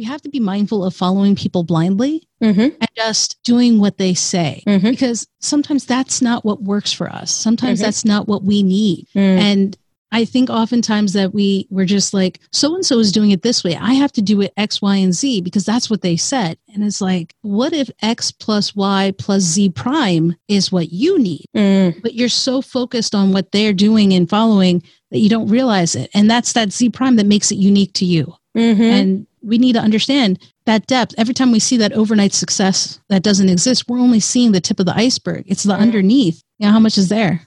we have to be mindful of following people blindly Mm-hmm. and just doing what they say Mhm. because sometimes that's not what works for us. Sometimes Mhm. that's not what we need. And I think oftentimes that we we're just like so and so is doing it this way. I have to do it X, Y, and Z because that's what they said. And it's like, what if X plus Y plus Z prime is what you need? Mm. But you're so focused on what they're doing and following that you don't realize it. And that's that Z prime that makes it unique to you. Mhm. And we need to understand that depth. Every time we see that overnight success that doesn't exist, we're only seeing the tip of the iceberg. It's the Mm. underneath. You know, how much is there?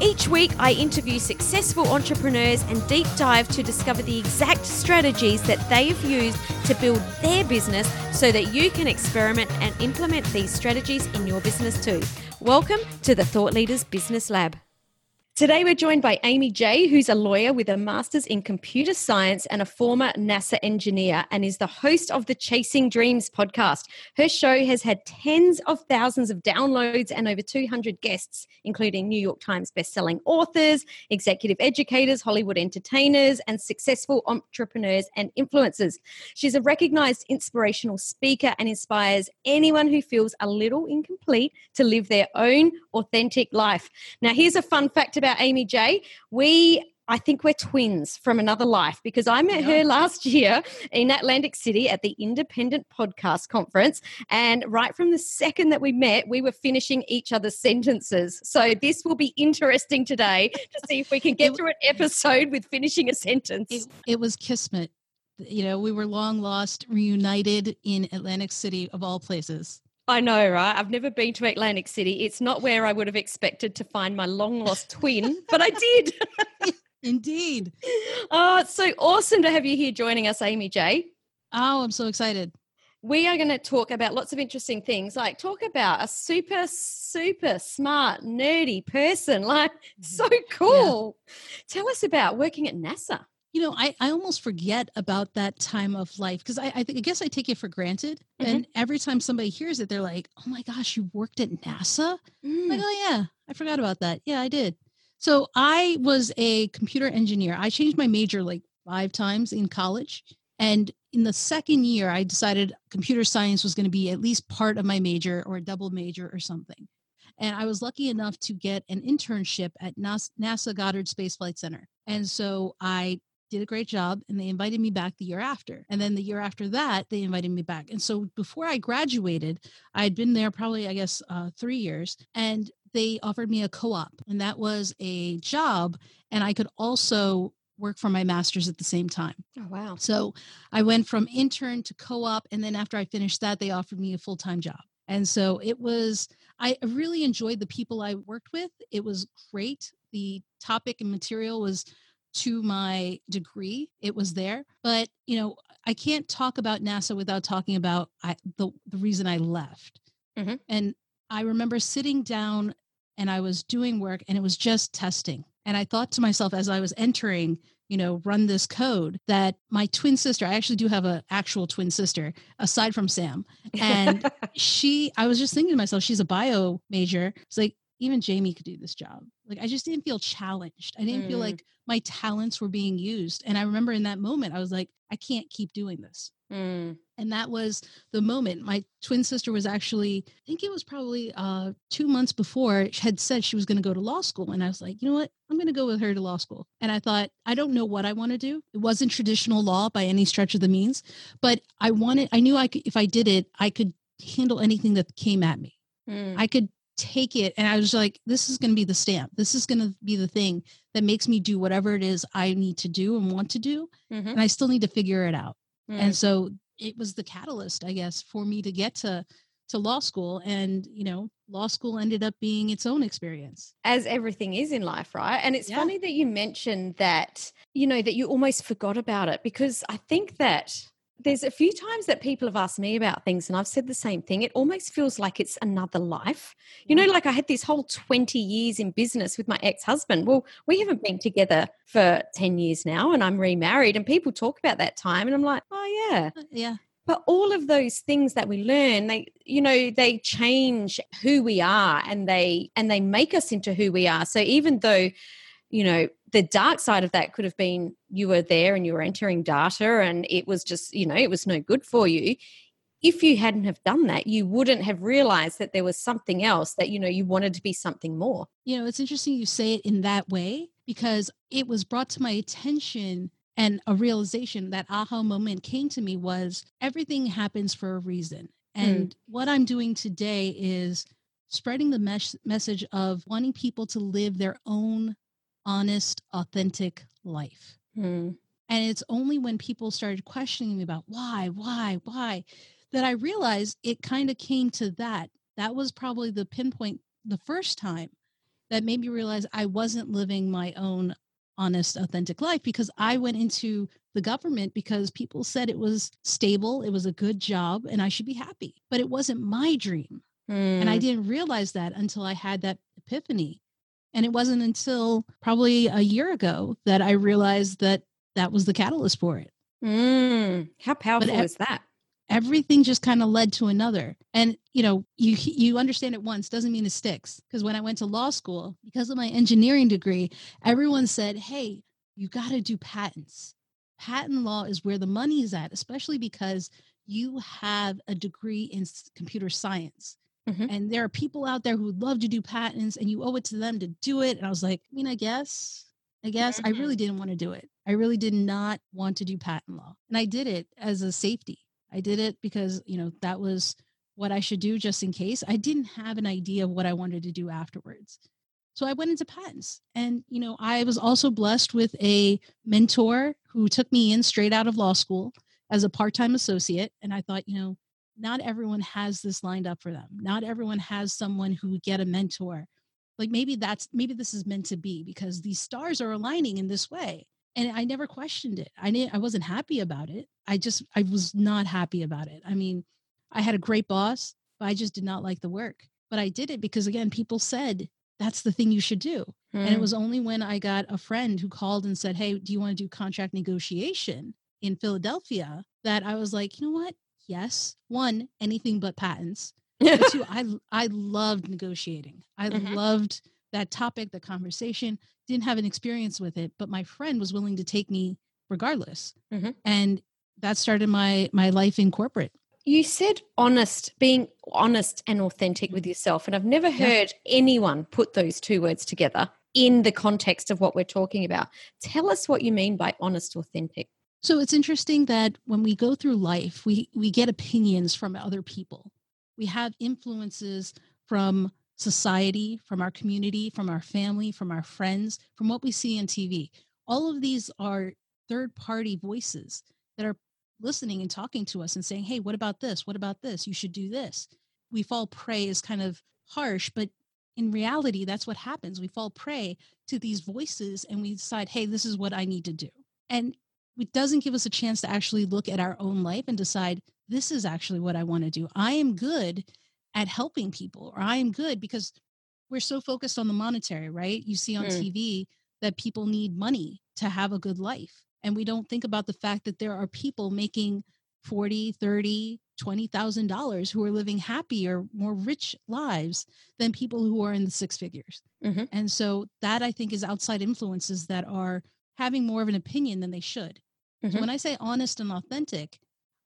Each week, I interview successful entrepreneurs and deep dive to discover the exact strategies that they have used to build their business so that you can experiment and implement these strategies in your business too. Welcome to the Thought Leaders Business Lab. Today, we're joined by Aimee J., who's a lawyer with a master's in computer science and a former NASA engineer, and is the host of the Chasing Dreams podcast. Her show has had tens of thousands of downloads and over 200 guests, including New York Times bestselling authors, executive educators, Hollywood entertainers, and successful entrepreneurs and influencers. She's a recognized inspirational speaker and inspires anyone who feels a little incomplete to live their own authentic life. Now, here's a fun fact about Aimee J. We I think we're twins from another life because I met her last year in Atlantic City at the Independent Podcast Conference. And right from the second that we met, we were finishing each other's sentences. So this will be interesting today to see if we can get through an episode with finishing a sentence. It, it was Kismet. You know, we were long lost, reunited in Atlantic City, of all places. I know, right? I've never been to Atlantic City. It's not where I would have expected to find my long lost twin, but I did. Indeed. oh, it's so awesome to have you here joining us, Aimee J. Oh, I'm so excited. We are going to talk about lots of interesting things, like talk about a super, super smart, nerdy person. Like, mm-hmm. so cool. Tell us about working at NASA. You know, I, I almost forget about that time of life because I, I think I guess I take it for granted. Mhm. And every time somebody hears it, they're like, "Oh my gosh, you worked at NASA?" I'm like, "Oh yeah, I forgot about that. Yeah, I did." So I was a computer engineer. I changed my major like five times in college, and in the second year, I decided computer science was going to be at least part of my major or a double major or something. And I was lucky enough to get an internship at NAS- NASA Goddard Space Flight Center. And so I did a great job and they invited me back the year after. And then the year after that, they invited me back. And so before I graduated, I had been there probably, I guess, uh, three years. And they offered me a co op, and that was a job. And I could also work for my master's at the same time. Oh, wow. So I went from intern to co op. And then after I finished that, they offered me a full time job. And so it was, I really enjoyed the people I worked with. It was great. The topic and material was to my degree, it was there. But, you know, I can't talk about NASA without talking about I, the, the reason I left. Mhm. And I remember sitting down and I was doing work and it was just testing. And I thought to myself as I was entering, you know, run this code that my twin sister, I actually do have an actual twin sister aside from Sam. And she, I was just thinking to myself, she's a bio major. It's like, even Jamie could do this job. Like, I just didn't feel challenged. I didn't feel Mm. like my talents were being used. And I remember in that moment, I was like, I can't keep doing this. Mm. And that was the moment. My twin sister was actually, I think it was probably uh, two months before, she had said she was going to go to law school. And I was like, you know what? I'm going to go with her to law school. And I thought, I don't know what I want to do. It wasn't traditional law by any stretch of the means, but I wanted, I knew I could, if I did it, I could handle anything that came at me. Mm. I could take it and I was like, this is going to be the stamp. This is going to be the thing that makes me do whatever it is I need to do and want to do. Mhm. And I still need to figure it out. Mm. And so it was the catalyst, I guess, for me to get to to law school. And, you know, law school ended up being its own experience. as everything is in life, right? And it's Yeah. funny that you mentioned that, you know, that you almost forgot about it because I think that there's a few times that people have asked me about things and I've said the same thing. It almost feels like it's another life. You know, like I had this whole 20 years in business with my ex husband. Well, we haven't been together for 10 years now and I'm remarried and people talk about that time and I'm like, oh, yeah. Uh, yeah. But all of those things that we learn, they, you know, they change who we are and they, and they make us into who we are. So even though, you know, the dark side of that could have been you were there and you were entering data and it was just you know it was no good for you if you hadn't have done that you wouldn't have realized that there was something else that you know you wanted to be something more you know it's interesting you say it in that way because it was brought to my attention and a realization that aha moment came to me was everything happens for a reason hmm. and mm. what i'm doing today is spreading the mes- message of wanting people to live their own honest, authentic life. Mm. And it's only when people started questioning me about why, why, why, that I realized it kind of came to that. That was probably the pinpoint the first time that made me realize I wasn't living my own honest, authentic life because I went into the government because people said it was stable, it was a good job, and I should be happy. But it wasn't my dream. Mm. And I hmm. didn't realize that until I had that epiphany and it wasn't until probably a year ago that I realized that that was the catalyst for it. Mm, how powerful is that? Everything just kind of led to another. And you know, you you understand it once doesn't mean it sticks. Because when I went to law school, because of my engineering degree, everyone said, "Hey, you got to do patents. Patent law is where the money is at, especially because you have a degree in computer science." Mm-hmm. And there are people out there who love to do patents and you owe it to them to do it. And I was like, I mean, I guess, I guess mm-hmm. I really didn't want to do it. I really did not want to do patent law. And I did it as a safety. I did it because, you know, that was what I should do just in case. I didn't have an idea of what I wanted to do afterwards. So I went into patents. And, you know, I was also blessed with a mentor who took me in straight out of law school as a part time associate. And I thought, you know, not everyone has this lined up for them. Not everyone has someone who would get a mentor. Like maybe that's maybe this is meant to be because these stars are aligning in this way. And I never questioned it. I didn't I wasn't happy about it. I just I was not happy about it. I mean, I had a great boss, but I just did not like the work. But I did it because again, people said that's the thing you should do. Hmm. And it hmm. was only when I got a friend who called and said, Hey, do you want to do contract negotiation in Philadelphia? That I was like, you know what? Yes one anything but patents but two i i loved negotiating i mm-hmm. loved that topic the conversation didn't have an experience with it but my friend was willing to take me regardless mm-hmm. and that started my my life in corporate you said honest being honest and authentic with yourself and i've never heard yeah. anyone put those two words together in the context of what we're talking about tell us what you mean by honest authentic so it's interesting that when we go through life, we, we get opinions from other people. We have influences from society, from our community, from our family, from our friends, from what we see on TV. All of these are third party voices that are listening and talking to us and saying, hey, what about this? What about this? You should do this. We fall prey is kind of harsh, but in reality, that's what happens. We fall prey to these voices and we decide, hey, this is what I need to do. And it doesn't give us a chance to actually look at our own life and decide this is actually what I want to do. I am good at helping people, or I am good because we're so focused on the monetary, right? You see on mm. TV that people need money to have a good life. And we don't think about the fact that there are people making 40, 30, $20,000 who are living happier, more rich lives than people who are in the six figures. Mm-hmm. And so that I think is outside influences that are having more of an opinion than they should. Mm-hmm. So when I say honest and authentic,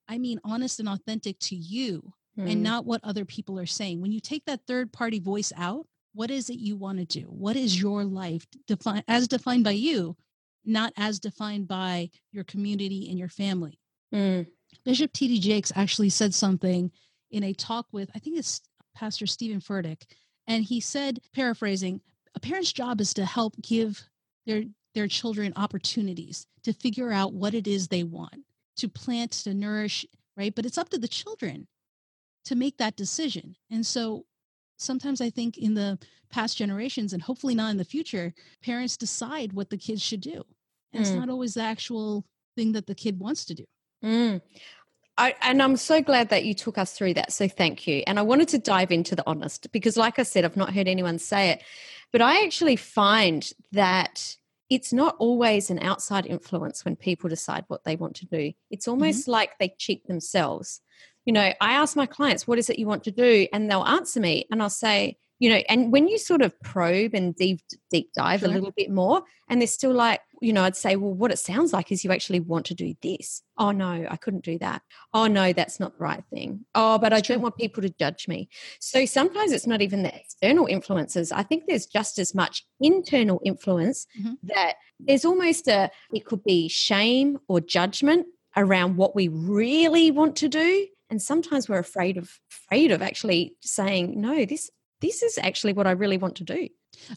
I mean honest and authentic to you mm. and not what other people are saying. When you take that third party voice out, what is it you want to do? What is your life defined as defined by you, not as defined by your community and your family? Mm. Bishop T.D. Jakes actually said something in a talk with, I think it's Pastor Stephen Furtick, and he said, paraphrasing, a parent's job is to help give their their children opportunities to figure out what it is they want, to plant, to nourish, right? But it's up to the children to make that decision. And so sometimes I think in the past generations, and hopefully not in the future, parents decide what the kids should do. And mm. it's not always the actual thing that the kid wants to do. Mm. I, and I'm so glad that you took us through that. So thank you. And I wanted to dive into the honest because, like I said, I've not heard anyone say it, but I actually find that it's not always an outside influence when people decide what they want to do. It's Mm-hmm. almost like they cheat themselves. You know, I ask my clients, what is it you want to do? And they'll answer me, and I'll say, you know, and when you sort of probe and deep deep dive Sure. a little bit more, and they're still like, you know, I'd say, well, what it sounds like is you actually want to do this. Oh no, I couldn't do that. Oh no, that's not the right thing. Oh, but I true. don't want people to judge me. So sometimes it's not even the external influences. I think there's just as much internal influence Mhm. that there's almost a it could be shame or judgment around what we really want to do and sometimes we're afraid of afraid of actually saying no this this is actually what I really want to do.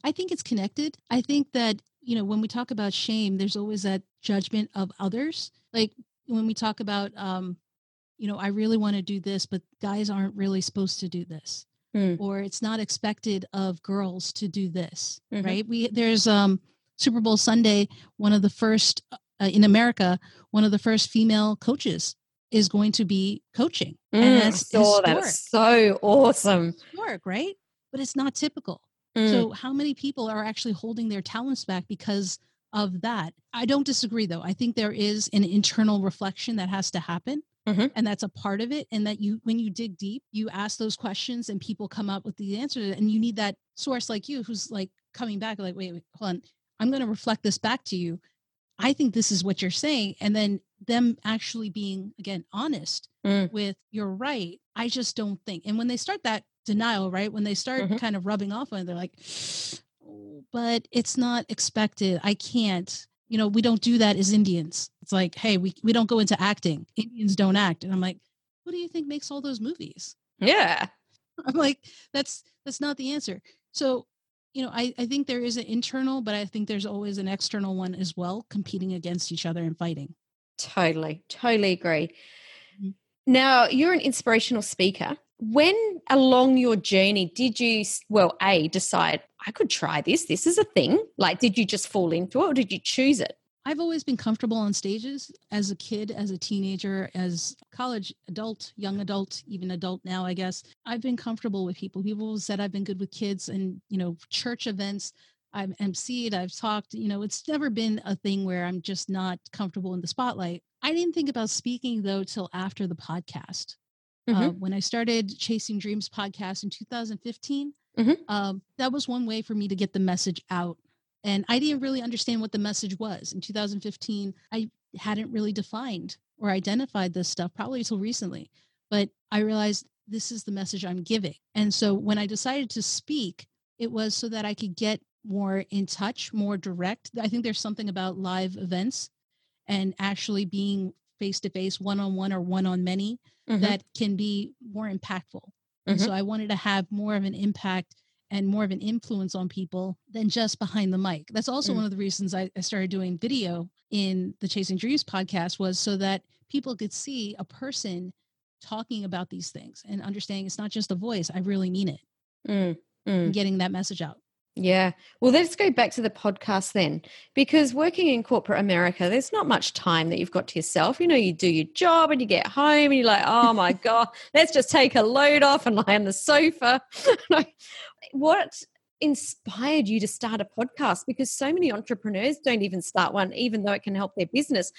I think it's connected. I think that, you know, when we talk about shame, there's always that judgment of others. Like when we talk about, um, you know, I really want to do this, but guys aren't really supposed to do this. Mm. Or it's not expected of girls to do this, Mhm. right? We there's um Super Bowl Sunday, one of the first uh, in America, one of the first female coaches is going to be coaching. Mm, and I that's saw that. historic. It's so awesome. Historic, right? But it's not typical. Mm. So, how many people are actually holding their talents back because of that? I don't disagree, though. I think there is an internal reflection that has to happen. Mhm. And that's a part of it. And that you, when you dig deep, you ask those questions and people come up with the answer. And you need that source like you who's like coming back, like, wait, wait hold on. I'm going to reflect this back to you. I think this is what you're saying. And then them actually being, again, honest Mm. with, you're right. I just don't think. And when they start that denial, right? When they start Mhm. kind of rubbing off on it, they're like, "Oh, but it's not expected. I can't. You know, we don't do that as Indians. It's like, hey, we, we don't go into acting. Indians don't act. And I'm like, who do you think makes all those movies? Yeah. I'm like, that's that's not the answer. So, you know, I, I think there is an internal, but I think there's always an external one as well, competing against each other and fighting. Totally, totally agree. Mhm. Now, you're an inspirational speaker. When along your journey did you, well, A, decide I could try this? This is a thing. Like, did you just fall into it or did you choose it? I've always been comfortable on stages as a kid, as a teenager, as college adult, young adult, even adult now, I guess. I've been comfortable with people. People said I've been good with kids and, you know, church events. I've emceed, I've talked, you know, it's never been a thing where I'm just not comfortable in the spotlight. I didn't think about speaking though till after the podcast. Uh, when I started Chasing Dreams podcast in 2015, Mhm. um, that was one way for me to get the message out. And I didn't really understand what the message was. In 2015, I hadn't really defined or identified this stuff probably until recently. But I realized this is the message I'm giving. And so when I decided to speak, it was so that I could get more in touch, more direct. I think there's something about live events and actually being face to face, one on one or one on many Mhm. that can be more impactful. And so I wanted to have more of an impact and more of an influence on people than just behind the mic. That's also Mm. one of the reasons I, I started doing video in the Chasing Dreams podcast was so that people could see a person talking about these things and understanding it's not just a voice. I really mean it. Mm, mm. Getting that message out. Yeah. Well, let's go back to the podcast then, because working in corporate America, there's not much time that you've got to yourself. You know, you do your job and you get home and you're like, oh my God, let's just take a load off and lie on the sofa. What inspired you to start a podcast? Because so many entrepreneurs don't even start one, even though it can help their business.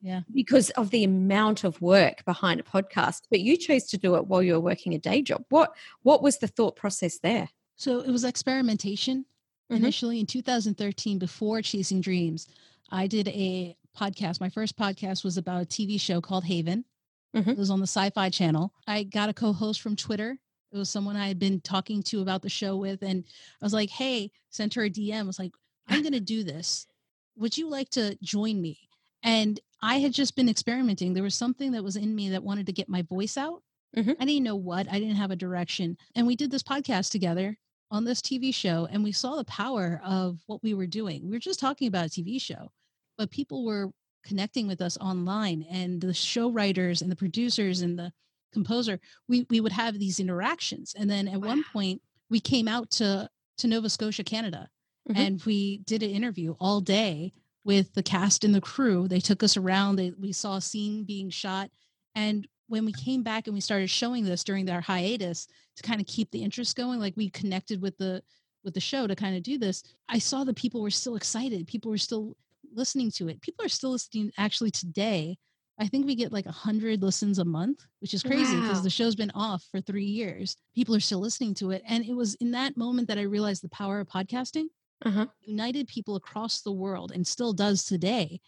Yeah. Because of the amount of work behind a podcast. But you chose to do it while you were working a day job. What what was the thought process there? So it was experimentation. Mhm. Initially in 2013, before Chasing Dreams, I did a podcast. My first podcast was about a TV show called Haven. Mhm. It was on the Sci Fi Channel. I got a co host from Twitter. It was someone I had been talking to about the show with. And I was like, hey, sent her a DM. I was like, I'm going to do this. Would you like to join me? And I had just been experimenting. There was something that was in me that wanted to get my voice out. Mhm. I didn't know what, I didn't have a direction. And we did this podcast together on this TV show, and we saw the power of what we were doing. We were just talking about a TV show, but people were connecting with us online, and the show writers and the producers and the composer, we, we would have these interactions. And then at one point, we came out to, to Nova Scotia, Canada, Mhm. and we did an interview all day with the cast and the crew. They took us around. They, we saw a scene being shot, and when we came back and we started showing this during our hiatus to kind of keep the interest going, like we connected with the with the show to kind of do this, I saw that people were still excited. People were still listening to it. People are still listening actually today. I think we get like a hundred listens a month, which is crazy because Wow. the show's been off for three years. People are still listening to it. And it was in that moment that I realized the power of podcasting Uh-huh. united people across the world and still does today.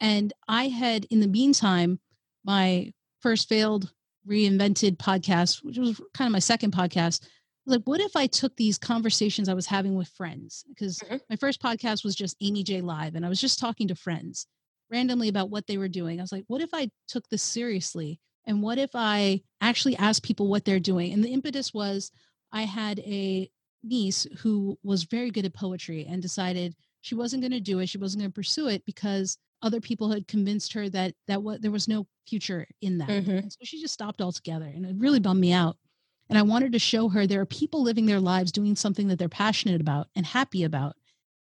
And I had, in the meantime, my first failed reinvented podcast, which was kind of my second podcast. Like, what if I took these conversations I was having with friends? Because Mhm. my first podcast was just Aimee J Live, and I was just talking to friends randomly about what they were doing. I was like, what if I took this seriously? And what if I actually asked people what they're doing? And the impetus was I had a niece who was very good at poetry and decided she wasn't going to do it. She wasn't going to pursue it because other people had convinced her that that what there was no future in that. Mhm. So she just stopped altogether, and it really bummed me out. And I wanted to show her there are people living their lives doing something that they're passionate about and happy about,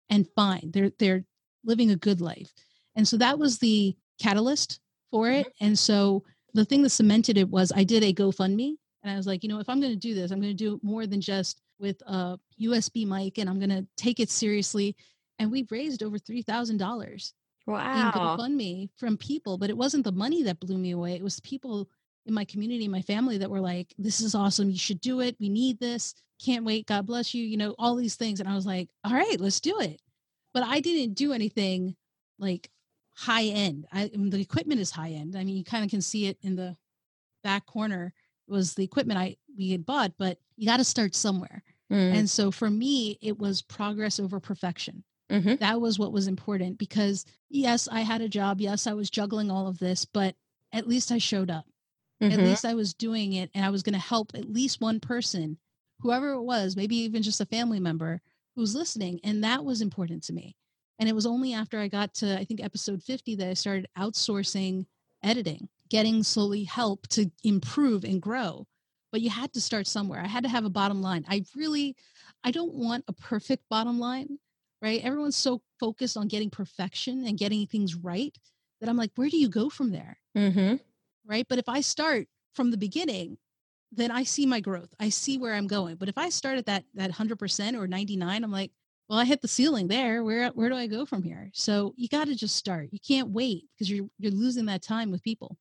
and fine. They're they're living a good life. And so that was the catalyst for it. And so the thing that cemented it was I did a GoFundMe and I was like, you know, if I'm going to do this, I'm going to do it more than just with a USB mic and I'm going to take it seriously. And we raised over $3,000 in Wow. GoFundMe from people, but it wasn't the money that blew me away. It was people in my community, my family that were like, this is awesome. You should do it. We need this. Can't wait. God bless you. You know, all these things. And I was like, all right, let's do it. But I didn't do anything like high end. I, I mean, the equipment is high end. I mean, you kind of can see it in the back corner was the equipment I we had bought, but you got to start somewhere. Mm. And so for me, it was progress over perfection Mhm. that was what was important because yes i had a job. Yes i was juggling all of this but at least i showed up. At Mhm. least i was doing it and i was going to help at least one person whoever it was maybe even just a family member who's listening and that was important to me. And it was only after i got to i think episode 50 that i started outsourcing editing getting slowly help to improve and grow. But you had to start somewhere. I had to have a bottom line. I really i don't want a perfect bottom line right? Everyone's so focused on getting perfection and getting things right that I'm like, where do you go from there? Mhm. Right. But if I start from the beginning, then I see my growth. I see where I'm going. But if I start at that that 100% or 99, I'm like, well, I hit the ceiling there. Where where do I go from here? So you got to just start. You can't wait because you're you're losing that time with people.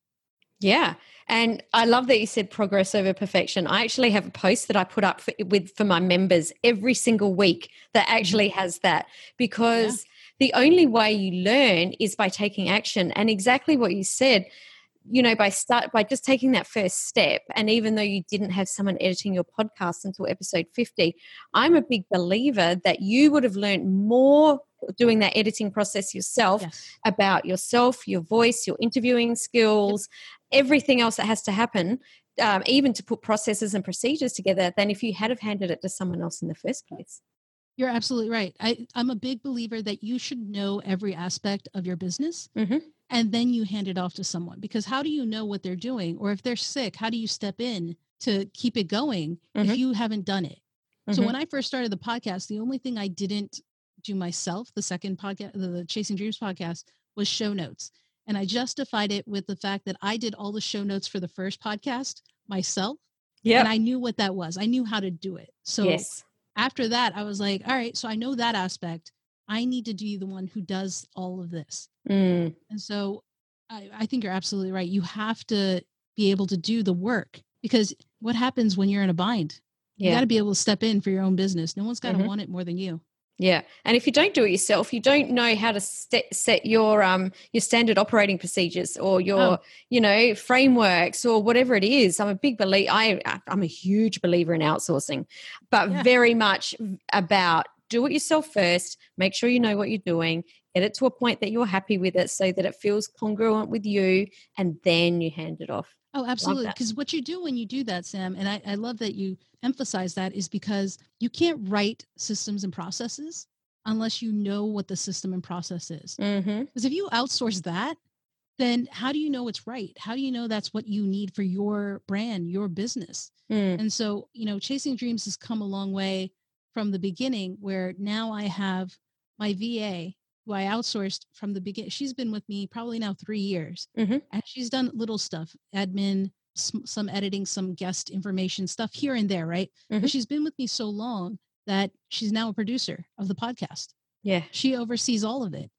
Yeah. And I love that you said progress over perfection. I actually have a post that I put up for, with for my members every single week that actually has that because the only way you learn is by taking action and exactly what you said you know by start by just taking that first step and even though you didn't have someone editing your podcast until episode 50 i'm a big believer that you would have learned more doing that editing process yourself Yes. about yourself, your voice, your interviewing skills, everything else that has to happen, um, even to put processes and procedures together, than if you had have handed it to someone else in the first place. You're absolutely right. I, I'm a big believer that you should know every aspect of your business Mhm. and then you hand it off to someone because how do you know what they're doing? Or if they're sick, how do you step in to keep it going if Mhm. you haven't done it? So Mhm. when I first started the podcast, the only thing I didn't do myself, the second podcast, the, Chasing Dreams podcast, was show notes. And I justified it with the fact that I did all the show notes for the first podcast myself. Yeah. And I knew what that was. I knew how to do it. So yes. after that, I was like, all right, so I know that aspect. I need to be the one who does all of this. Mm. And so I, I think you're absolutely right. You have to be able to do the work because what happens when you're in a bind? You got to be able to step in for your own business. No one's got to Mhm. want it more than you. Yeah. And if you don't do it yourself, you don't know how to set, set your um your standard operating procedures or your Oh. you know frameworks or whatever it is. I'm a big believer. I I'm a huge believer in outsourcing, but Yeah. very much about do it yourself first. Make sure you know what you're doing. Get it to a point that you're happy with it, so that it feels congruent with you, and then you hand it off. Oh, absolutely. Because what you do when you do that, Sam, and I, I love that you emphasize that, is because you can't write systems and processes unless you know what the system and process is. Mm-hmm. Because if you outsource that, then how do you know it's right? How do you know that's what you need for your brand, your business? Mm. And so, you know, Chasing Dreams has come a long way from the beginning where now I have my VA who I outsourced from the beginning. She's been with me probably now three years Mhm. and she's done little stuff, admin. some, some editing, some guest information stuff here and there, right? Mhm. But she's been with me so long that she's now a producer of the podcast. Yeah. She oversees all of it.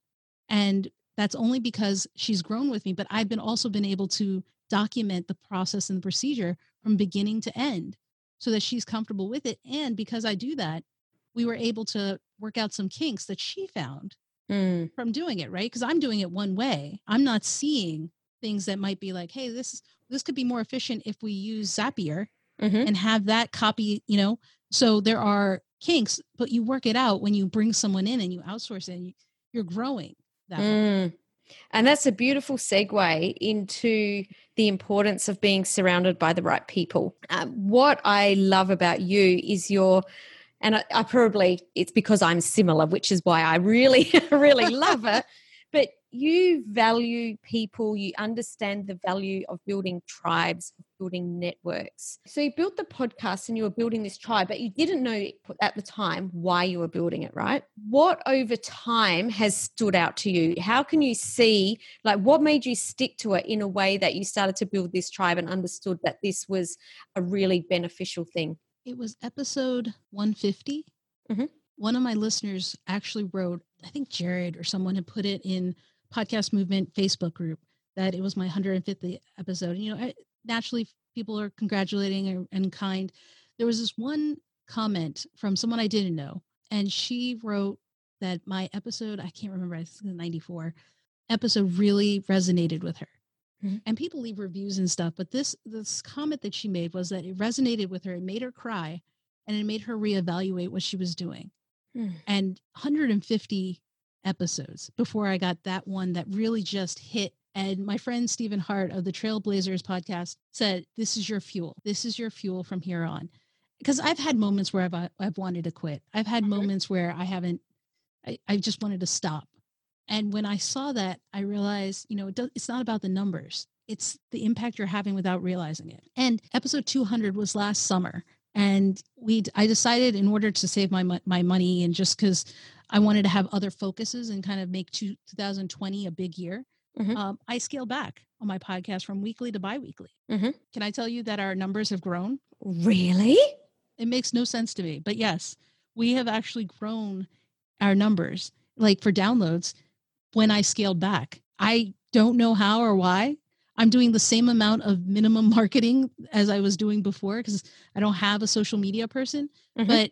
And that's only because she's grown with me, but I've been also been able to document the process and the procedure from beginning to end so that she's comfortable with it. And because I do that, we were able to work out some kinks that she found Mm. from doing it, right? Because I'm doing it one way. I'm not seeing things that might be like, hey, this this could be more efficient if we use Zapier Mhm. and have that copy, you know. So there are kinks, but you work it out when you bring someone in and you outsource it and you, you're growing that. Mm. And that's a beautiful segue into the importance of being surrounded by the right people. Um, what I love about you is your, and I, I probably, it's because I'm similar, which is why I really, really love it. But you value people, you understand the value of building tribes, of building networks. So you built the podcast and you were building this tribe, but you didn't know at the time why you were building it, right? What over time has stood out to you? How can you see, like, what made you stick to it in a way that you started to build this tribe and understood that this was a really beneficial thing? It was episode 150. Mhm. One of my listeners actually wrote, I think Jared or someone had put it in Podcast Movement Facebook group that it was my 150th episode. And, you know, I, naturally people are congratulating and, kind. There was this one comment from someone I didn't know, and she wrote that my episode, I can't remember, I think it was 94 episode really resonated with her. Mhm. And people leave reviews and stuff, but this this comment that she made was that it resonated with her. It made her cry, and it made her reevaluate what she was doing. Hmm. And 150 episodes before I got that one that really just hit. And my friend Stephen Hart of the Trailblazers podcast said, "This is your fuel. This is your fuel from here on." Because I've had moments where I've I've wanted to quit. I've had Mhm. moments where I haven't. I, I just wanted to stop. And when I saw that, I realized, you know, it does, it's not about the numbers. It's the impact you're having without realizing it. And episode 200 was last summer, and we I decided in order to save my my money and just because I wanted to have other focuses and kind of make two, 2020 a big year, Mhm. um, I scaled back on my podcast from weekly to biweekly. Mhm. Can I tell you that our numbers have grown? Really? It makes no sense to me, but yes, we have actually grown our numbers like for downloads when I scaled back. I don't know how or why. I'm doing the same amount of minimum marketing as I was doing before because I don't have a social media person, Mhm. but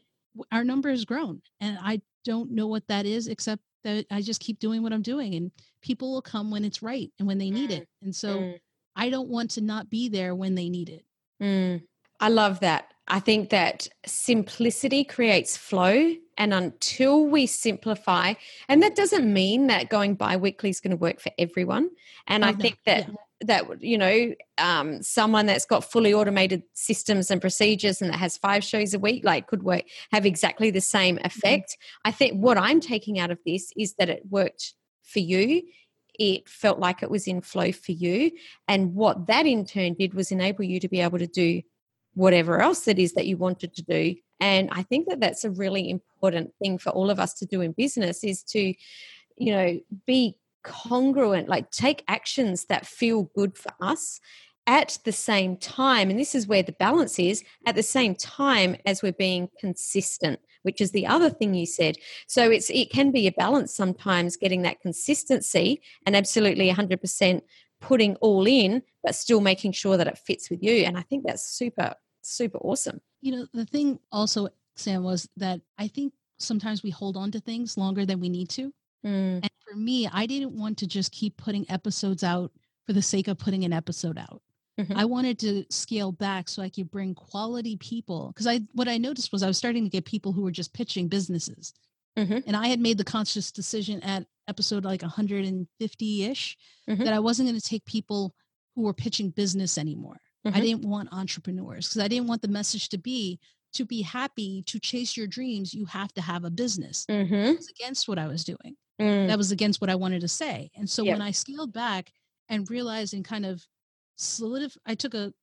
our number has grown. And I don't know what that is, except that I just keep doing what I'm doing and people will come when it's right and when they need it. And so Mm. I don't want to not be there when they need it. Mm, I love that. I think that simplicity creates flow. And until we simplify, and that doesn't mean that going bi weekly is going to work for everyone. And Oh, I no. think that. Yeah. That you know, um, someone that's got fully automated systems and procedures and that has five shows a week, like could work have exactly the same Mm-hmm. effect. I think what I'm taking out of this is that it worked for you. It felt like it was in flow for you, and what that in turn did was enable you to be able to do whatever else it is that you wanted to do. And i think that that's a really important thing for all of us to do in business is to you know be congruent like take actions that feel good for us at the same time. And this is where the balance is at the same time as we're being consistent which is the other thing you said. So it's it can be a balance sometimes getting that consistency and absolutely 100% putting all in but still making sure that it fits with you. And i think that's super super awesome You know, the thing also, Sam, was that I think sometimes we hold on to things longer than we need to. Mm, And for me, I didn't want to just keep putting episodes out for the sake of putting an episode out. Mhm. I wanted to scale back so I could bring quality people. Because I what I noticed was I was starting to get people who were just pitching businesses. Mhm. And I had made the conscious decision at episode like 150-ish Mhm. that I wasn't going to take people who were pitching business anymore. I Mhm. didn't want entrepreneurs because I didn't want the message to be to be happy, to chase your dreams, you have to have a business. It was against what I was doing. Mm, That was against what I wanted to say. And so Yep. when I scaled back and realized and kind of solidif I took a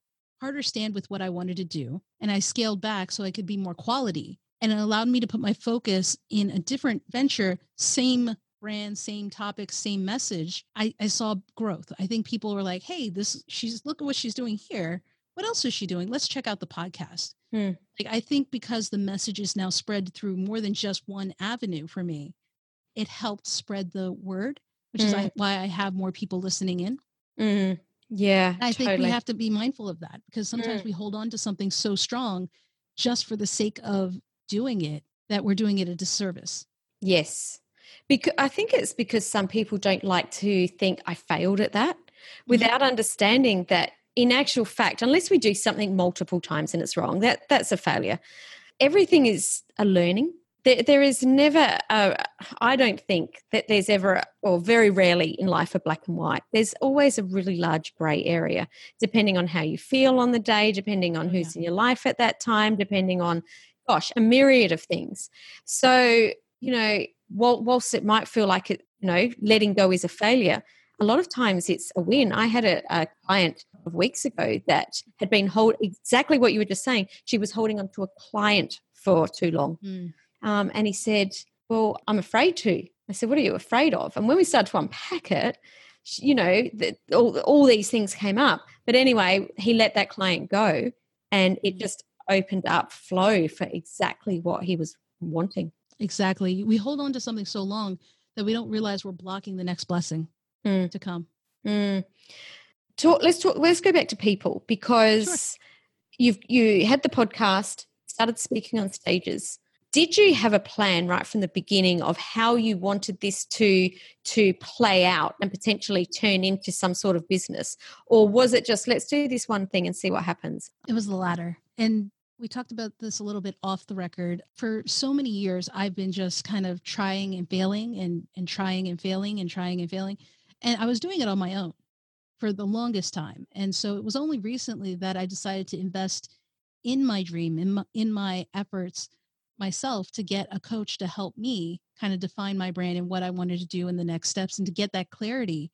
harder stand with what I wanted to do and I scaled back so I could be more quality. And it allowed me to put my focus in a different venture, same brand, same topic, same message. I, I saw growth. I think people were like, hey, this she's look at what she's doing here. what else is she doing? Let's check out the podcast. Hmm. Like I think because the message is now spread through more than just one avenue for me, it helped spread the word, which is Mm. I, why I have more people listening in. Mm. Yeah. And I think we have to be mindful of that because sometimes Mm. we hold on to something so strong just for the sake of doing it that we're doing it a disservice. Yes. Because I think it's because some people don't like to think I failed at that mm-hmm. without understanding that in actual fact, unless we do something multiple times and it's wrong, that that's a failure. Everything is a learning. There, there is never, a, I don't think that there's ever, a- or very rarely in life, a black and white. There's always a really large grey area, depending on how you feel on the day, depending on who's in your life at that time, depending on, gosh, a myriad of things. So, you know, whilst it might feel like it, you know, letting go is a failure, a lot of times it's a win. I had a, a client of weeks ago that had been hold exactly what you were just saying. She was holding on to a client for too long. Mm. Um, and he said, Well, I'm afraid to. I said, What are you afraid of? And when we started to unpack it, you know, the, all, all these things came up. But anyway, he let that client go and it just opened up flow for exactly what he was wanting. Exactly. We hold on to something so long that we don't realize we're blocking the next blessing Mm. to come. Mm. Talk, let's talk. Let's go back to people because you've you had the podcast, started speaking on stages. Did you have a plan right from the beginning of how you wanted this to to play out and potentially turn into some sort of business, or was it just let's do this one thing and see what happens? It was the latter. And we talked about this a little bit off the record. For so many years, I've been just kind of trying and failing and, and trying and failing and trying and failing. And I was doing it on my own for the longest time. And so it was only recently that I decided to invest in my dream, in my, in my efforts myself to get a coach to help me kind of define my brand and what I wanted to do in the next steps and to get that clarity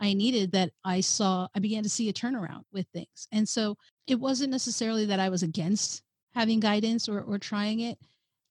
I needed that I saw, I began to see a turnaround with things. And so it wasn't necessarily that I was against having guidance or, or trying it.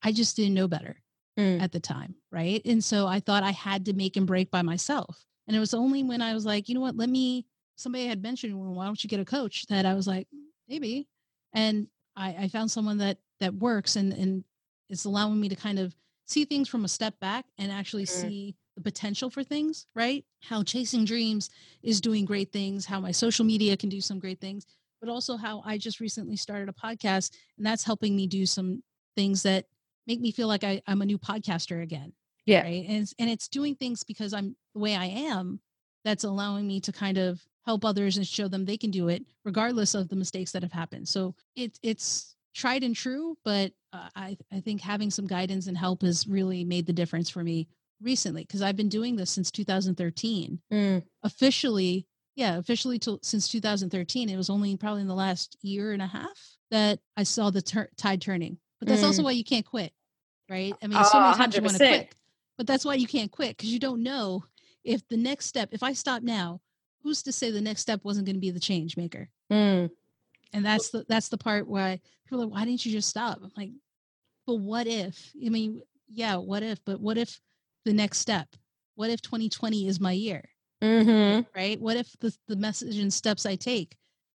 I just didn't know better Mm. at the time. Right. And so I thought I had to make and break by myself. And it was only when I was like, you know what, let me, somebody had mentioned, well, why don't you get a coach that I was like, maybe. And I, I found someone that, that works and, and it's allowing me to kind of see things from a step back and actually Mm. see the potential for things, right? How chasing dreams is doing great things, how my social media can do some great things, but also how I just recently started a podcast and that's helping me do some things that make me feel like I, I'm a new podcaster again. Yeah. Right. And it's, and it's doing things because I'm the way I am that's allowing me to kind of help others and show them they can do it regardless of the mistakes that have happened. So it's it's tried and true, but uh, I I think having some guidance and help has really made the difference for me recently because I've been doing this since 2013 Mm. officially yeah officially till since 2013 it was only probably in the last year and a half that i saw the tur- tide turning but that's also Mm. why you can't quit right? I mean so Oh, many times you want to quit but that's why you can't quit because you don't know if the next step if i stop now who's to say the next step wasn't going to be the change maker? Mm. and that's the that's the part where I, people are like why didn't you just stop? I'm like but what if? I mean yeah what if but what if the next step? What if 2020 is my year hmm right? What if the, the message and steps I take?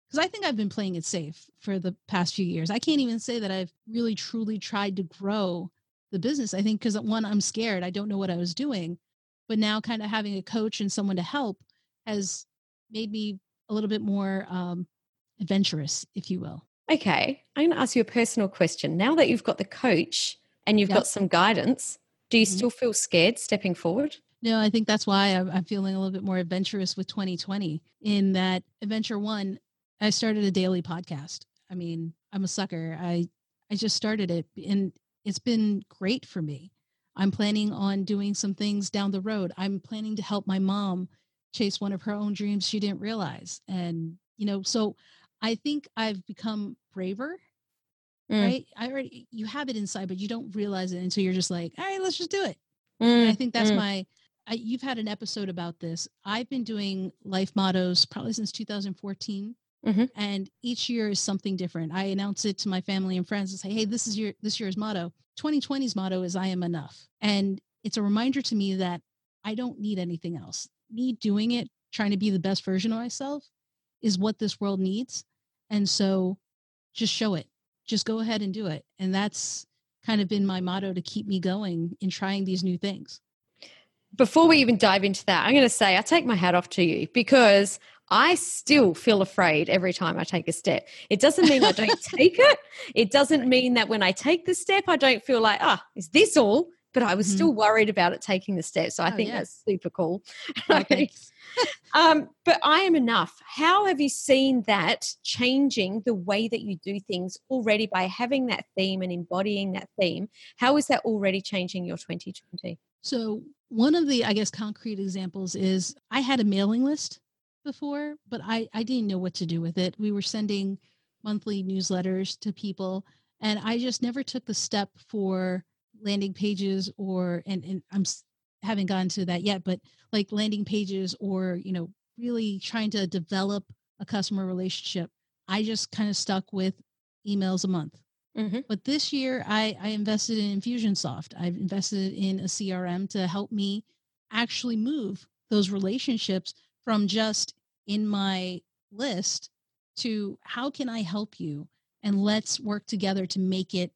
Because I think I've been playing it safe for the past few years. I can't even say that I've really truly tried to grow the business. I think because one, I'm scared. I don't know what I was doing. But now, kind of having a coach and someone to help has made me a little bit more um, adventurous, if you will. Okay. I'm going to ask you a personal question. Now that you've got the coach and you've Yep. got some guidance, do you Mhm. still feel scared stepping forward? No, I think that's why I'm, I'm feeling a little bit more adventurous with 2020. In that adventure one, I started a daily podcast. I mean, I'm a sucker. I I just started it, and it's been great for me. I'm planning on doing some things down the road. I'm planning to help my mom chase one of her own dreams she didn't realize, and you know, so I think I've become braver. Mm. Right? I already you have it inside, but you don't realize it until you're just like, all right, let's just do it. And I Mm, think that's mm. my. I, you've had an episode about this. I've been doing life mottos probably since 2014, Mhm. and each year is something different. I announce it to my family and friends and say, "Hey, this is your this year's motto. 2020's motto is I am enough," and it's a reminder to me that I don't need anything else. Me doing it, trying to be the best version of myself, is what this world needs, And so just show it. Just go ahead and do it. And that's kind of been my motto to keep me going in trying these new things. Before we even dive into that, I'm going to say I take my hat off to you because I still feel afraid every time I take a step. It doesn't mean I don't take it. It doesn't mean that when I take the step, I don't feel like, ah, oh, is this all? But I was mm-hmm. still worried about it taking the step. So I oh, think yeah. that's super cool. Okay. um, but I am enough. How have you seen that changing the way that you do things already by having that theme and embodying that theme? How is that already changing your 2020? So, one of the, I guess, concrete examples is I had a mailing list before, but I, I didn't know what to do with it. We were sending monthly newsletters to people, and I just never took the step for landing pages or, and, and I'm haven't gotten to that yet, but like landing pages or, you know, really trying to develop a customer relationship. I just kind of stuck with emails a month. Mm-hmm. But this year, I, I invested in Infusionsoft. I've invested in a CRM to help me actually move those relationships from just in my list to how can I help you and let's work together to make it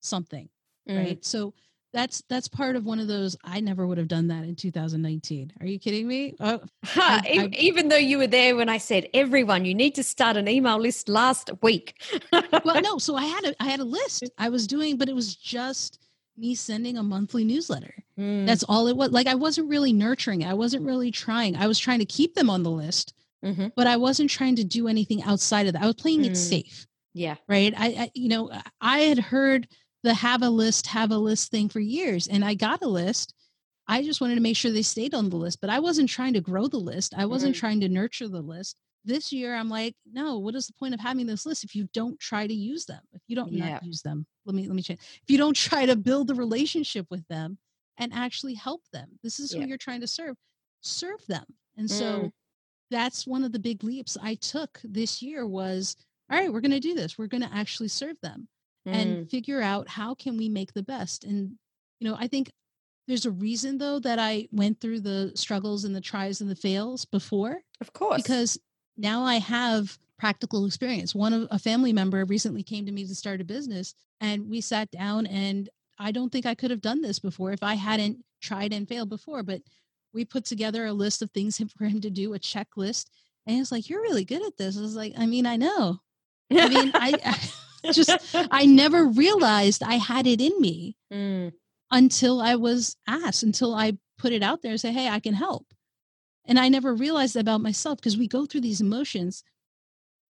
something. Mm. Right. So that's that's part of one of those i never would have done that in 2019 are you kidding me oh, I, I, even though you were there when i said everyone you need to start an email list last week well no so i had a i had a list i was doing but it was just me sending a monthly newsletter. Mm. That's all it was. Like I wasn't really nurturing it. I wasn't really trying. I was trying to keep them on the list, mm-hmm. but I wasn't trying to do anything outside of that. I was playing mm. it safe. Yeah. Right. I, I, you know, I had heard the have a list, have a list thing for years, and I got a list. I just wanted to make sure they stayed on the list, but I wasn't trying to grow the list. I wasn't mm. trying to nurture the list this year i'm like no what is the point of having this list if you don't try to use them if you don't yeah. not use them let me let me change if you don't try to build a relationship with them and actually help them this is yeah. who you're trying to serve serve them and mm. so that's one of the big leaps i took this year was all right we're going to do this we're going to actually serve them mm. and figure out how can we make the best and you know i think there's a reason though that i went through the struggles and the tries and the fails before of course because now I have practical experience. One of a family member recently came to me to start a business and we sat down and I don't think I could have done this before if I hadn't tried and failed before, but we put together a list of things for him to do, a checklist. And he's like, You're really good at this. I was like, I mean, I know. I mean, I, I, just, I never realized I had it in me mm. until I was asked, until I put it out there and say, Hey, I can help. And I never realized about myself because we go through these emotions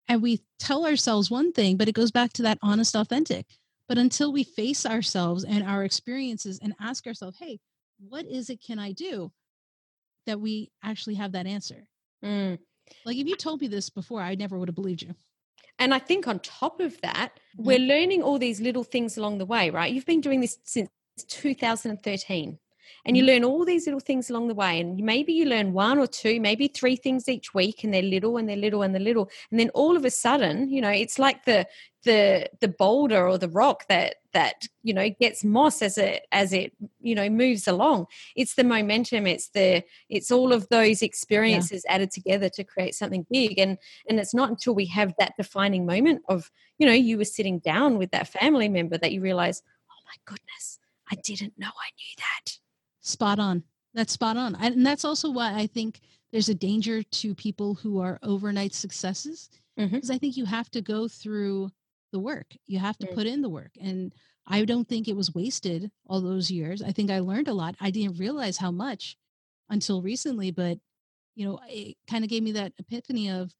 and we tell ourselves one thing, but it goes back to that honest, authentic. But until we face ourselves and our experiences and ask ourselves, hey, what is it can I do? That we actually have that answer. Mm. Like if you told me this before, I never would have believed you. And I think on top of that, mm-hmm. we're learning all these little things along the way, right? You've been doing this since 2013 and you mm-hmm. learn all these little things along the way and maybe you learn one or two maybe three things each week and they're little and they're little and they're little and then all of a sudden you know it's like the the the boulder or the rock that that you know gets moss as it as it you know moves along it's the momentum it's the it's all of those experiences yeah. added together to create something big and and it's not until we have that defining moment of you know you were sitting down with that family member that you realize oh my goodness i didn't know i knew that Spot on. That's spot on. And that's also why I think there's a danger to people who are overnight successes because mm-hmm. I think you have to go through the work. You have to mm-hmm. put in the work. And I don't think it was wasted all those years. I think I learned a lot. I didn't realize how much until recently, but you know, it kind of gave me that epiphany of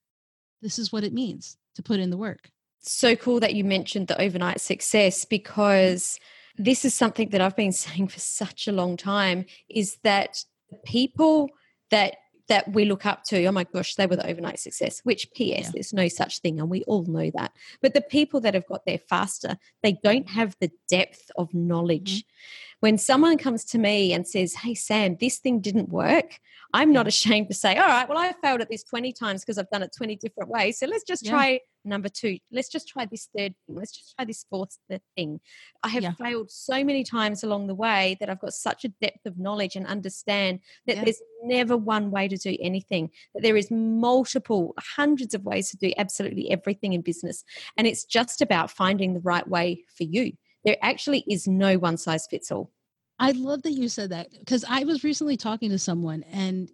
this is what it means to put in the work. So cool that you mentioned the overnight success because this is something that I've been saying for such a long time is that people that that we look up to, oh my gosh, they were the overnight success, which PS, yeah. there's no such thing, and we all know that. But the people that have got there faster, they don't have the depth of knowledge. Mm-hmm. When someone comes to me and says, Hey, Sam, this thing didn't work, I'm not ashamed to say, All right, well, I failed at this 20 times because I've done it 20 different ways. So let's just try number two. Let's just try this third thing. Let's just try this fourth thing. I have yeah. failed so many times along the way that I've got such a depth of knowledge and understand that yeah. there's never one way to do anything, that there is multiple, hundreds of ways to do absolutely everything in business. And it's just about finding the right way for you. There actually is no one size fits all. I love that you said that because I was recently talking to someone and,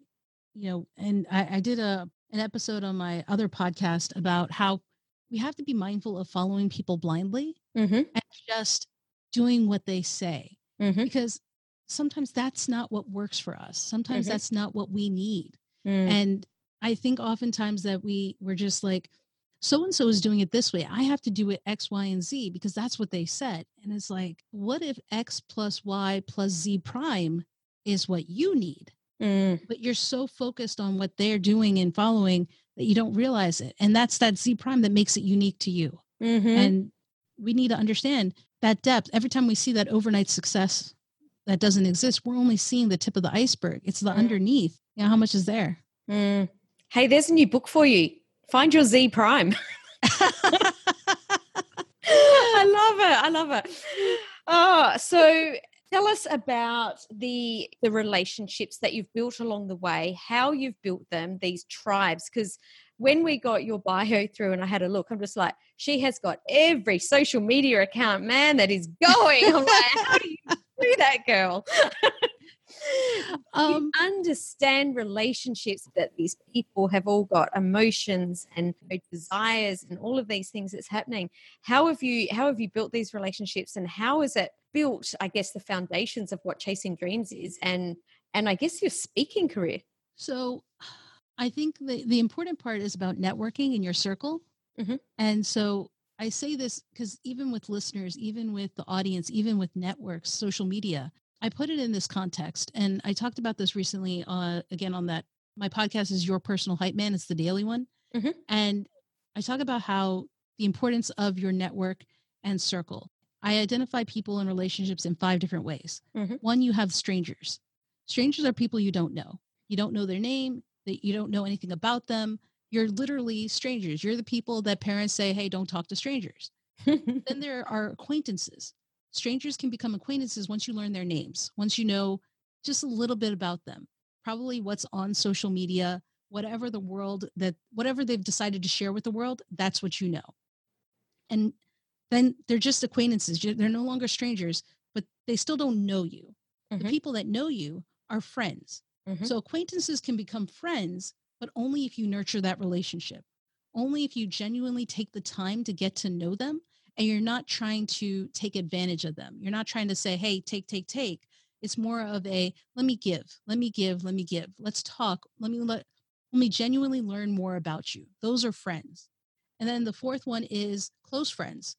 you know, and I, I did a an episode on my other podcast about how we have to be mindful of following people blindly mm-hmm. and just doing what they say mm-hmm. because sometimes that's not what works for us. Sometimes mm-hmm. that's not what we need. Mm. And I think oftentimes that we we're just like, so and so is doing it this way. I have to do it X, Y, and Z because that's what they said. And it's like, what if X plus Y plus Z prime is what you need? Mm. But you're so focused on what they're doing and following that you don't realize it. And that's that Z prime that makes it unique to you. Mm-hmm. And we need to understand that depth. Every time we see that overnight success that doesn't exist, we're only seeing the tip of the iceberg. It's the mm. underneath. You know, how much is there? Mm. Hey, there's a new book for you. Find your Z prime. I love it. I love it. Oh, so tell us about the the relationships that you've built along the way, how you've built them, these tribes, because when we got your bio through and I had a look, I'm just like, she has got every social media account, man, that is going. I'm like, how do you do that, girl? um, you understand relationships that these people have all got emotions and desires and all of these things that's happening. How have you how have you built these relationships and how is it built i guess the foundations of what chasing dreams is and and i guess your speaking career? So i think the the important part is about networking in your circle. Mm-hmm. and so I say this because even with listeners, even with the audience, even with networks, social media, I put it in this context, and I talked about this recently. Uh, again, on that, my podcast is Your Personal Hype Man. It's the daily one, mm-hmm. and I talk about how the importance of your network and circle. I identify people in relationships in five different ways. Mm-hmm. One, you have strangers. Strangers are people you don't know. You don't know their name. That you don't know anything about them. You're literally strangers. You're the people that parents say, "Hey, don't talk to strangers." then there are acquaintances strangers can become acquaintances once you learn their names, once you know just a little bit about them, probably what's on social media, whatever the world that whatever they've decided to share with the world, that's what you know. And then they're just acquaintances. They're no longer strangers, but they still don't know you. Mm-hmm. The people that know you are friends. Mm-hmm. So acquaintances can become friends, but only if you nurture that relationship. Only if you genuinely take the time to get to know them and you're not trying to take advantage of them. You're not trying to say, hey, take, take, take. It's more of a let me give, let me give, let me give. Let's talk. Let me let, let me genuinely learn more about you. Those are friends. And then the fourth one is close friends.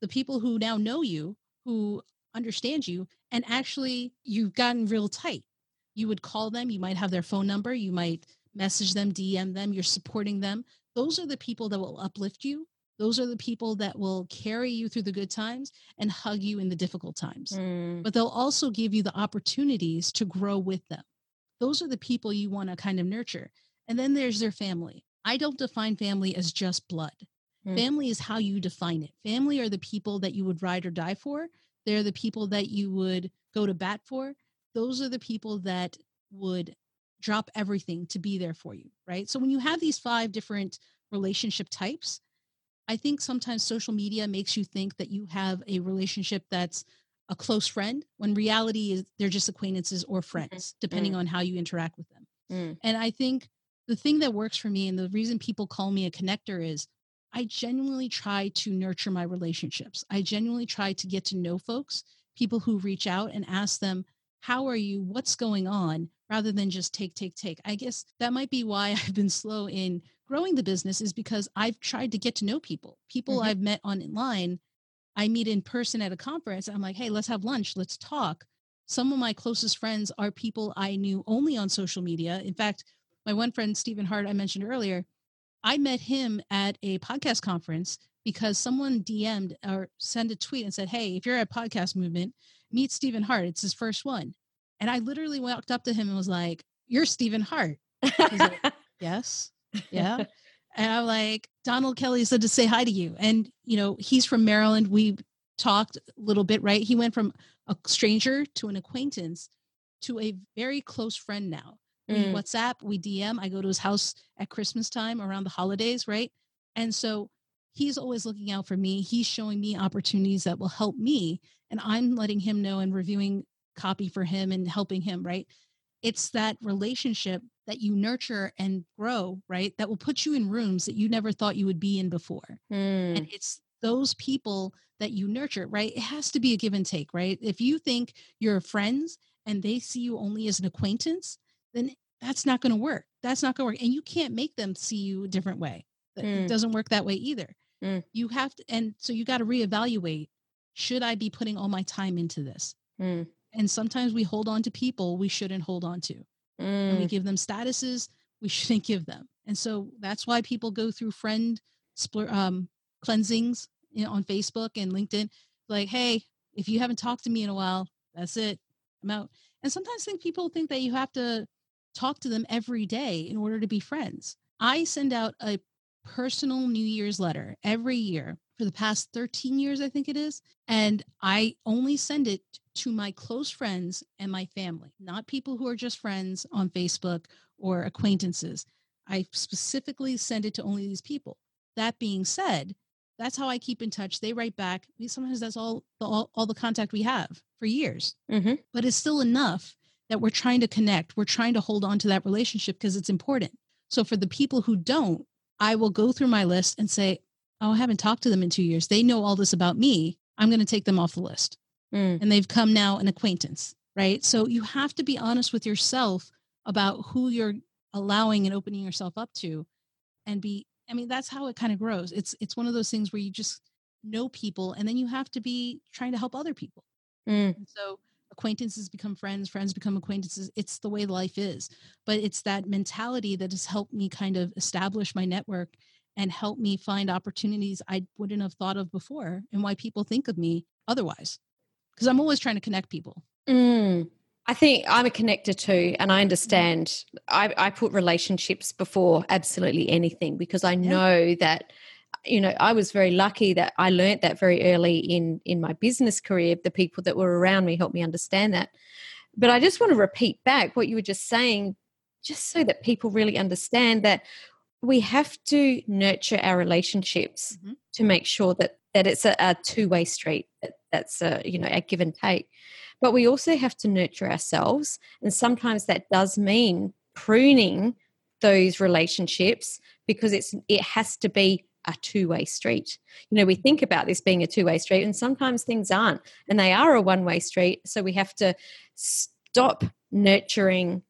The people who now know you, who understand you, and actually you've gotten real tight. You would call them, you might have their phone number, you might message them, DM them, you're supporting them. Those are the people that will uplift you those are the people that will carry you through the good times and hug you in the difficult times. Mm. But they'll also give you the opportunities to grow with them. Those are the people you want to kind of nurture. And then there's their family. I don't define family as just blood. Mm. Family is how you define it. Family are the people that you would ride or die for. They're the people that you would go to bat for. Those are the people that would drop everything to be there for you, right? So when you have these five different relationship types, I think sometimes social media makes you think that you have a relationship that's a close friend when reality is they're just acquaintances or mm-hmm. friends, depending mm. on how you interact with them. Mm. And I think the thing that works for me and the reason people call me a connector is I genuinely try to nurture my relationships. I genuinely try to get to know folks, people who reach out and ask them, How are you? What's going on? rather than just take, take, take. I guess that might be why I've been slow in growing the business is because I've tried to get to know people. People mm-hmm. I've met online, I meet in person at a conference. I'm like, hey, let's have lunch, let's talk. Some of my closest friends are people I knew only on social media. In fact, my one friend, Stephen Hart, I mentioned earlier, I met him at a podcast conference because someone DM'd or sent a tweet and said, Hey, if you're at podcast movement, meet Stephen Hart. It's his first one. And I literally walked up to him and was like, You're Stephen Hart. like, yes. Yeah. And I'm like, Donald Kelly said to say hi to you. And, you know, he's from Maryland. We talked a little bit, right? He went from a stranger to an acquaintance to a very close friend now. We Mm. WhatsApp, we DM. I go to his house at Christmas time around the holidays, right? And so he's always looking out for me. He's showing me opportunities that will help me. And I'm letting him know and reviewing copy for him and helping him, right? It's that relationship that you nurture and grow, right? That will put you in rooms that you never thought you would be in before. Mm. And it's those people that you nurture, right? It has to be a give and take, right? If you think you're friends and they see you only as an acquaintance, then that's not going to work. That's not going to work. And you can't make them see you a different way. Mm. It doesn't work that way either. Mm. You have to, and so you got to reevaluate should I be putting all my time into this? Mm. And sometimes we hold on to people we shouldn't hold on to and we Mm. give them statuses we shouldn't give them. And so that's why people go through friend um, cleansings you know, on Facebook and LinkedIn. Like, hey, if you haven't talked to me in a while, that's it. I'm out. And sometimes think people think that you have to talk to them every day in order to be friends. I send out a personal New Year's letter every year for the past 13 years, I think it is. And I only send it to my close friends and my family, not people who are just friends on Facebook or acquaintances. I specifically send it to only these people. That being said, that's how I keep in touch. They write back. Sometimes that's all the, all, all the contact we have for years, Mhm. but it's still enough that we're trying to connect. We're trying to hold on to that relationship because it's important. So for the people who don't, I will go through my list and say, Oh, I haven't talked to them in two years. They know all this about me. I'm going to take them off the list Mm. and they've come now an acquaintance, right? So you have to be honest with yourself about who you're allowing and opening yourself up to and be I mean that's how it kind of grows. It's it's one of those things where you just know people and then you have to be trying to help other people. Mm. So acquaintances become friends, friends become acquaintances. It's the way life is. But it's that mentality that has helped me kind of establish my network and help me find opportunities I wouldn't have thought of before and why people think of me otherwise. Because I'm always trying to connect people. Mm. I think I'm a connector too, and I understand. I, I put relationships before absolutely anything because I know that, you know, I was very lucky that I learnt that very early in in my business career. The people that were around me helped me understand that. But I just want to repeat back what you were just saying, just so that people really understand that we have to nurture our relationships Mhm. to make sure that that it's a, a two way street. That that's a you know a give and take. But we also have to nurture ourselves, and sometimes that does mean pruning those relationships because it's it has to be a two way street. You know, we think about this being a two way street, and sometimes things aren't, and they are a one way street. So we have to stop nurturing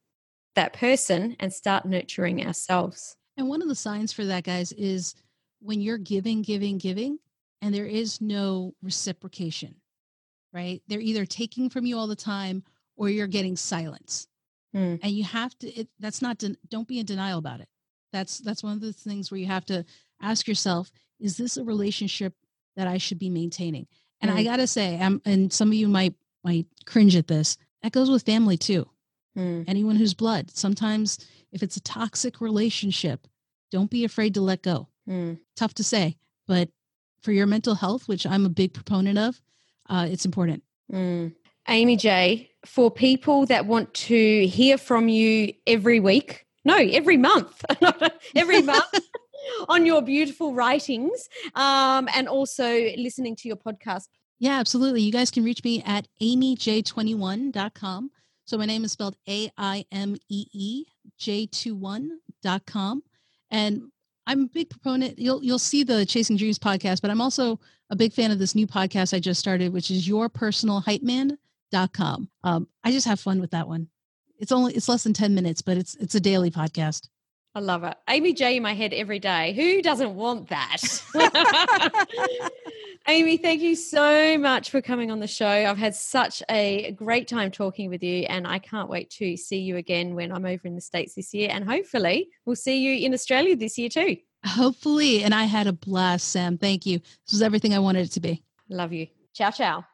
that person and start nurturing ourselves. And one of the signs for that, guys, is when you're giving, giving, giving, and there is no reciprocation, right? They're either taking from you all the time or you're getting silence. Hmm. And you have to, it, that's not, don't be in denial about it. That's, that's one of the things where you have to ask yourself, is this a relationship that I should be maintaining? And I Mm. got to say, I'm, and some of you might, might cringe at this. That goes with family too Mm. anyone who's blood. Sometimes if it's a toxic relationship, don't be afraid to let go. Mm. Tough to say, but for your mental health, which I'm a big proponent of, uh, it's important. Mm. Aimee J, for people that want to hear from you every week, no, every month, every month on your beautiful writings, um, and also listening to your podcast. Yeah, absolutely. You guys can reach me at aimeej21.com. So my name is spelled A I M E E J21.com. And I'm a big proponent. You'll you'll see the Chasing Dreams podcast, but I'm also a big fan of this new podcast I just started, which is your personal yourpersonalhypeman.com. Um, I just have fun with that one. It's only it's less than 10 minutes, but it's it's a daily podcast. I love it. Aimee J in my head every day. Who doesn't want that? Aimee, thank you so much for coming on the show. I've had such a great time talking with you, and I can't wait to see you again when I'm over in the States this year. And hopefully, we'll see you in Australia this year too. Hopefully, and I had a blast, Sam. Thank you. This was everything I wanted it to be. Love you. Ciao, ciao.